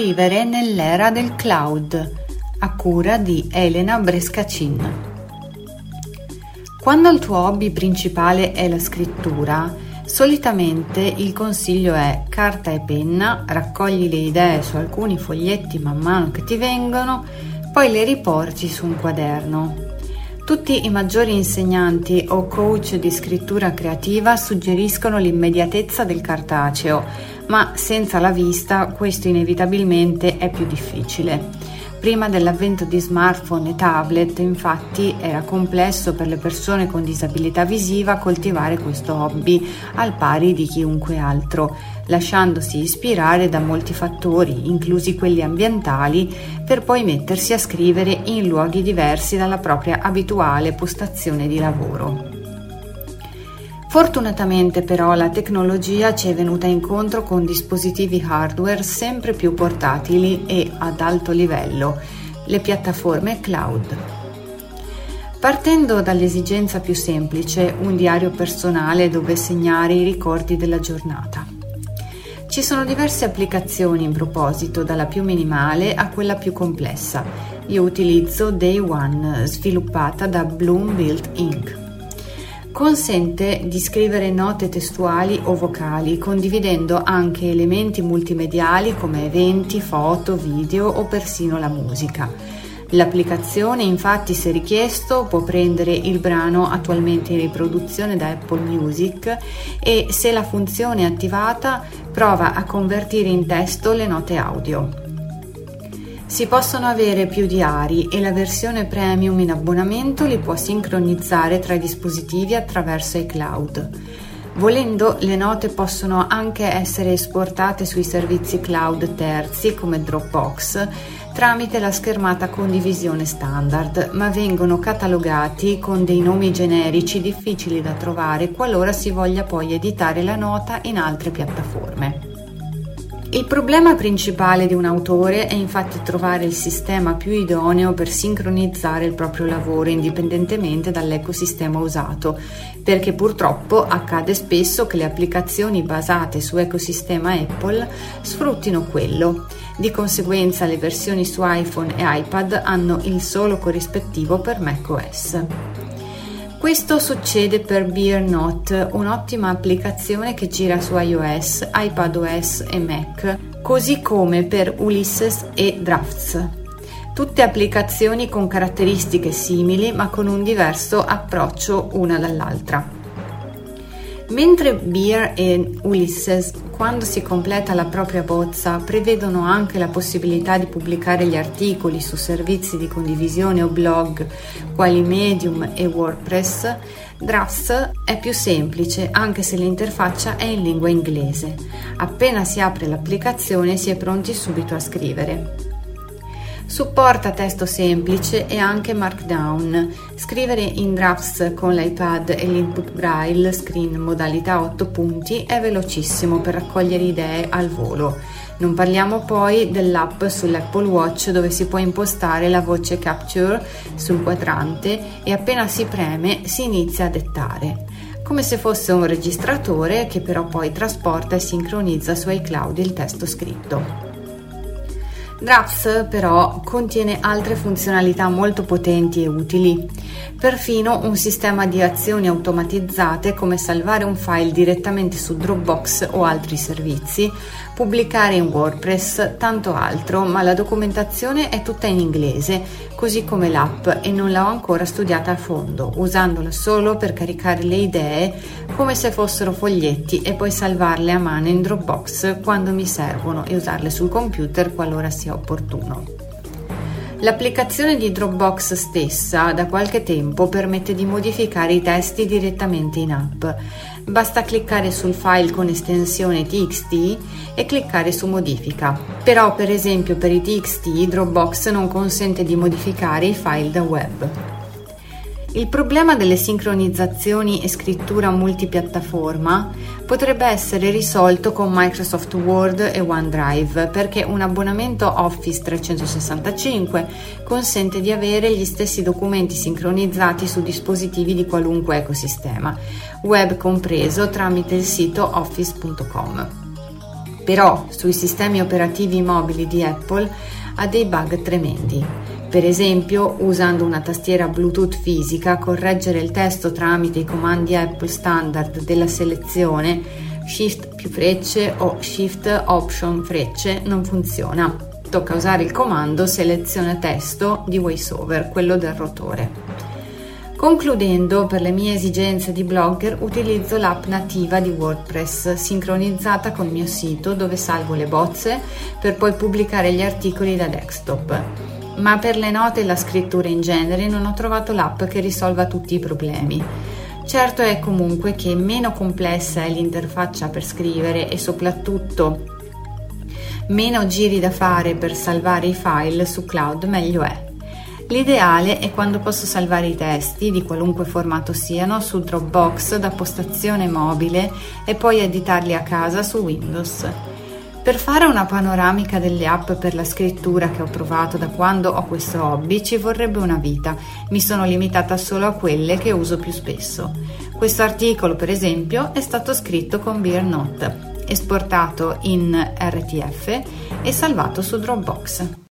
Scrivere nell'era del cloud, a cura di Elena Brescacin. Quando il tuo hobby principale è la scrittura, solitamente il consiglio è carta e penna, raccogli le idee su alcuni foglietti man mano che ti vengono, poi le riporti su un quaderno. Tutti i maggiori insegnanti o coach di scrittura creativa suggeriscono l'immediatezza del cartaceo, ma senza la vista questo inevitabilmente è più difficile. Prima dell'avvento di smartphone e tablet, infatti, era complesso per le persone con disabilità visiva coltivare questo hobby al pari di chiunque altro, lasciandosi ispirare da molti fattori, inclusi quelli ambientali, per poi mettersi a scrivere in luoghi diversi dalla propria abituale postazione di lavoro. Fortunatamente però la tecnologia ci è venuta incontro con dispositivi hardware sempre più portatili e ad alto livello, le piattaforme cloud. Partendo dall'esigenza più semplice, un diario personale dove segnare i ricordi della giornata. Ci sono diverse applicazioni in proposito, dalla più minimale a quella più complessa. Io utilizzo Day One, sviluppata da Bloom Built Inc. Consente di scrivere note testuali o vocali, condividendo anche elementi multimediali come eventi, foto, video o persino la musica. L'applicazione infatti se richiesto può prendere il brano attualmente in riproduzione da Apple Music e se la funzione è attivata prova a convertire in testo le note audio. Si possono avere più diari e la versione premium in abbonamento li può sincronizzare tra i dispositivi attraverso iCloud. Volendo, le note possono anche essere esportate sui servizi cloud terzi come Dropbox tramite la schermata condivisione standard, ma vengono catalogati con dei nomi generici difficili da trovare qualora si voglia poi editare la nota in altre piattaforme. Il problema principale di un autore è infatti trovare il sistema più idoneo per sincronizzare il proprio lavoro indipendentemente dall'ecosistema usato, perché purtroppo accade spesso che le applicazioni basate su ecosistema Apple sfruttino quello. Di conseguenza le versioni su iPhone e iPad hanno il solo corrispettivo per macOS. Questo succede per Beer Not, un'ottima applicazione che gira su iOS, iPadOS e Mac, così come per Ulysses e Drafts. Tutte applicazioni con caratteristiche simili ma con un diverso approccio una dall'altra. Mentre Beer e Ulysses, quando si completa la propria bozza, prevedono anche la possibilità di pubblicare gli articoli su servizi di condivisione o blog quali Medium e WordPress, Drafts è più semplice anche se l'interfaccia è in lingua inglese. Appena si apre l'applicazione si è pronti subito a scrivere. Supporta testo semplice e anche Markdown. Scrivere in drafts con l'iPad e l'input braille screen modalità 8 punti è velocissimo per raccogliere idee al volo. Non parliamo poi dell'app sull'Apple Watch dove si può impostare la voce capture sul quadrante e appena si preme si inizia a dettare come se fosse un registratore che però poi trasporta e sincronizza su iCloud il testo scritto. Drafts però contiene altre funzionalità molto potenti e utili, perfino un sistema di azioni automatizzate come salvare un file direttamente su Dropbox o altri servizi, pubblicare in WordPress, tanto altro, ma la documentazione è tutta in inglese, così come l'app e non l'ho ancora studiata a fondo, usandola solo per caricare le idee come se fossero foglietti e poi salvarle a mano in Dropbox quando mi servono e usarle sul computer qualora sia opportuno. L'applicazione di Dropbox stessa da qualche tempo permette di modificare i testi direttamente in app. Basta cliccare sul file con estensione TXT e cliccare su modifica. Però per esempio per i TXT Dropbox non consente di modificare i file da web. Il problema delle sincronizzazioni e scrittura multipiattaforma potrebbe essere risolto con Microsoft Word e OneDrive perché un abbonamento Office 365 consente di avere gli stessi documenti sincronizzati su dispositivi di qualunque ecosistema, web compreso tramite il sito office.com. Però sui sistemi operativi mobili di Apple ha dei bug tremendi. Per esempio, usando una tastiera Bluetooth fisica, correggere il testo tramite i comandi Apple standard della selezione Shift più frecce o Shift Option frecce non funziona. Tocca usare il comando selezione testo di VoiceOver, quello del rotore. Concludendo, per le mie esigenze di blogger utilizzo l'app nativa di WordPress sincronizzata col mio sito dove salvo le bozze per poi pubblicare gli articoli da desktop. Ma per le note e la scrittura in genere non ho trovato l'app che risolva tutti i problemi. Certo è comunque che meno complessa è l'interfaccia per scrivere e soprattutto meno giri da fare per salvare i file su cloud meglio è. L'ideale è quando posso salvare i testi, di qualunque formato siano, su Dropbox da postazione mobile e poi editarli a casa su Windows. Per fare una panoramica delle app per la scrittura che ho provato da quando ho questo hobby ci vorrebbe una vita, mi sono limitata solo a quelle che uso più spesso. Questo articolo, per esempio, è stato scritto con BeerNote, esportato in RTF e salvato su Dropbox.